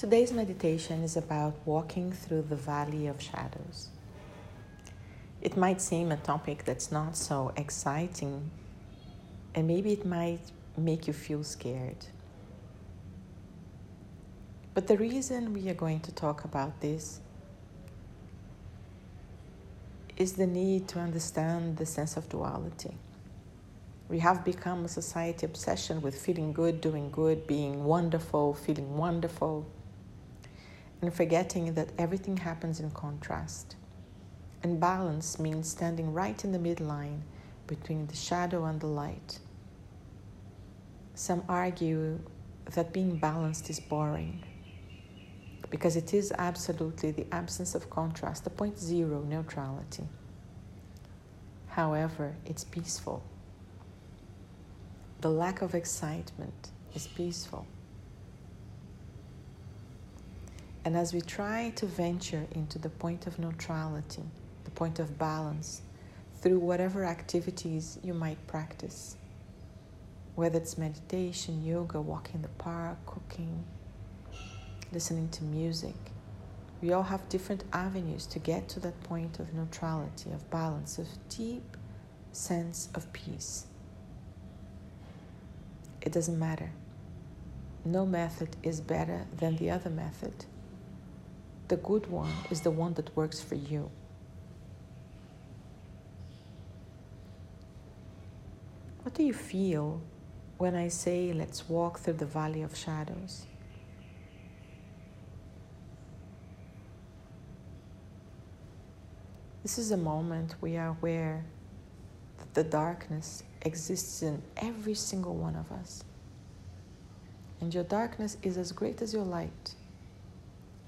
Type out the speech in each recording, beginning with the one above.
Today's meditation is about walking through the valley of shadows. It might seem a topic that's not so exciting, and maybe it might make you feel scared. But the reason we are going to talk about this is the need to understand the sense of duality. We have become a society obsession with feeling good, doing good, being wonderful, feeling wonderful, and forgetting that everything happens in contrast. And balance means standing right in the midline between the shadow and the light. Some argue that being balanced is boring because it is absolutely the absence of contrast, the point zero neutrality. However, it's peaceful. The lack of excitement is peaceful. And as we try to venture into the point of neutrality, the point of balance, through whatever activities you might practice, whether it's meditation, yoga, walking the park, cooking, listening to music. We all have different avenues to get to that point of neutrality, of balance, of deep sense of peace. It doesn't matter. No method is better than the other method. The good one is the one that works for you. What do you feel when I say, let's walk through the valley of shadows? This is a moment we are aware that the darkness exists in every single one of us. And your darkness is as great as your light.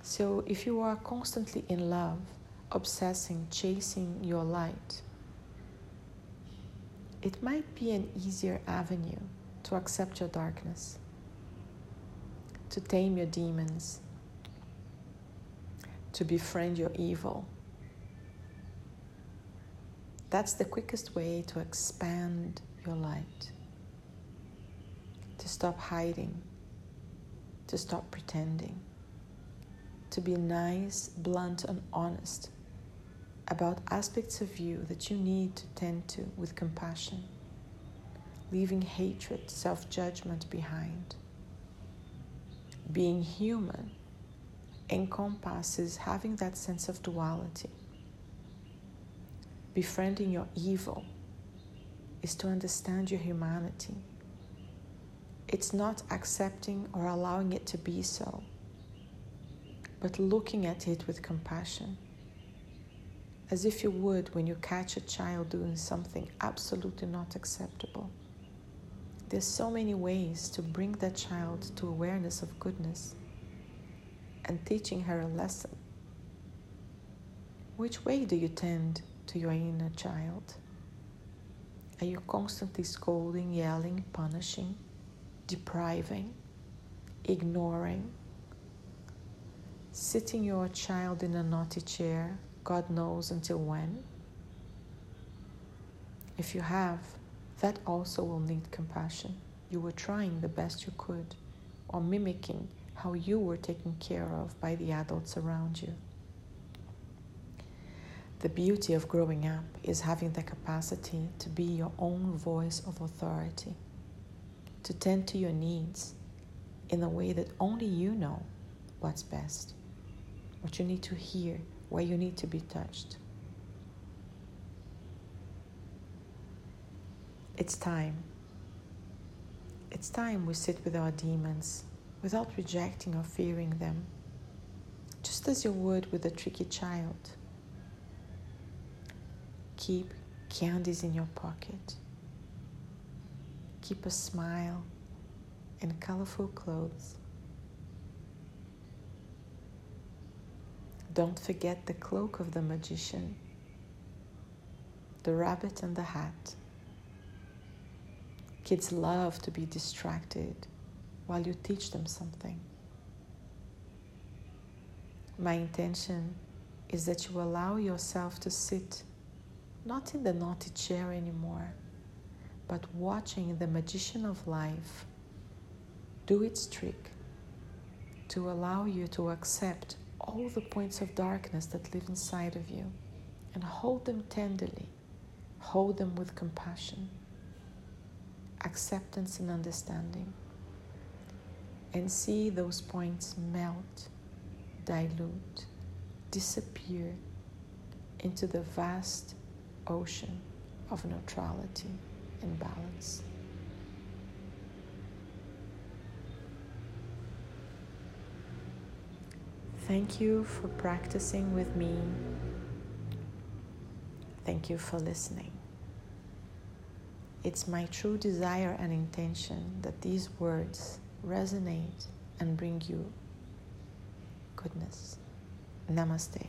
So if you are constantly in love, obsessing, chasing your light, it might be an easier avenue to accept your darkness, to tame your demons, to befriend your evil. That's the quickest way to expand your light, to stop hiding, to stop pretending, to be nice, blunt, and honest about aspects of you that you need to tend to with compassion, leaving hatred, self judgment behind. Being human encompasses having that sense of duality Befriending your evil is to understand your humanity. It's not accepting or allowing it to be so, but looking at it with compassion, as if you would when you catch a child doing something absolutely not acceptable. There's so many ways to bring that child to awareness of goodness and teaching her a lesson. Which way do you tend to your inner child? Are you constantly scolding, yelling, punishing, depriving, ignoring, sitting your child in a naughty chair, God knows until when? If you have, that also will need compassion. You were trying the best you could, or mimicking how you were taken care of by the adults around you. The beauty of growing up is having the capacity to be your own voice of authority, to tend to your needs in a way that only you know what's best, what you need to hear, where you need to be touched. It's time. It's time we sit with our demons without rejecting or fearing them, just as you would with a tricky child Keep candies in your pocket. Keep a smile and colorful clothes. Don't forget the cloak of the magician, the rabbit and the hat. Kids love to be distracted while you teach them something. My intention is that you allow yourself to sit not in the naughty chair anymore, but watching the magician of life do its trick to allow you to accept all the points of darkness that live inside of you and hold them tenderly, hold them with compassion, acceptance, and understanding, and see those points melt, dilute, disappear into the vast ocean of neutrality and balance. Thank you for practicing with me. Thank you for listening. It's my true desire and intention that these words resonate and bring you goodness. Namaste.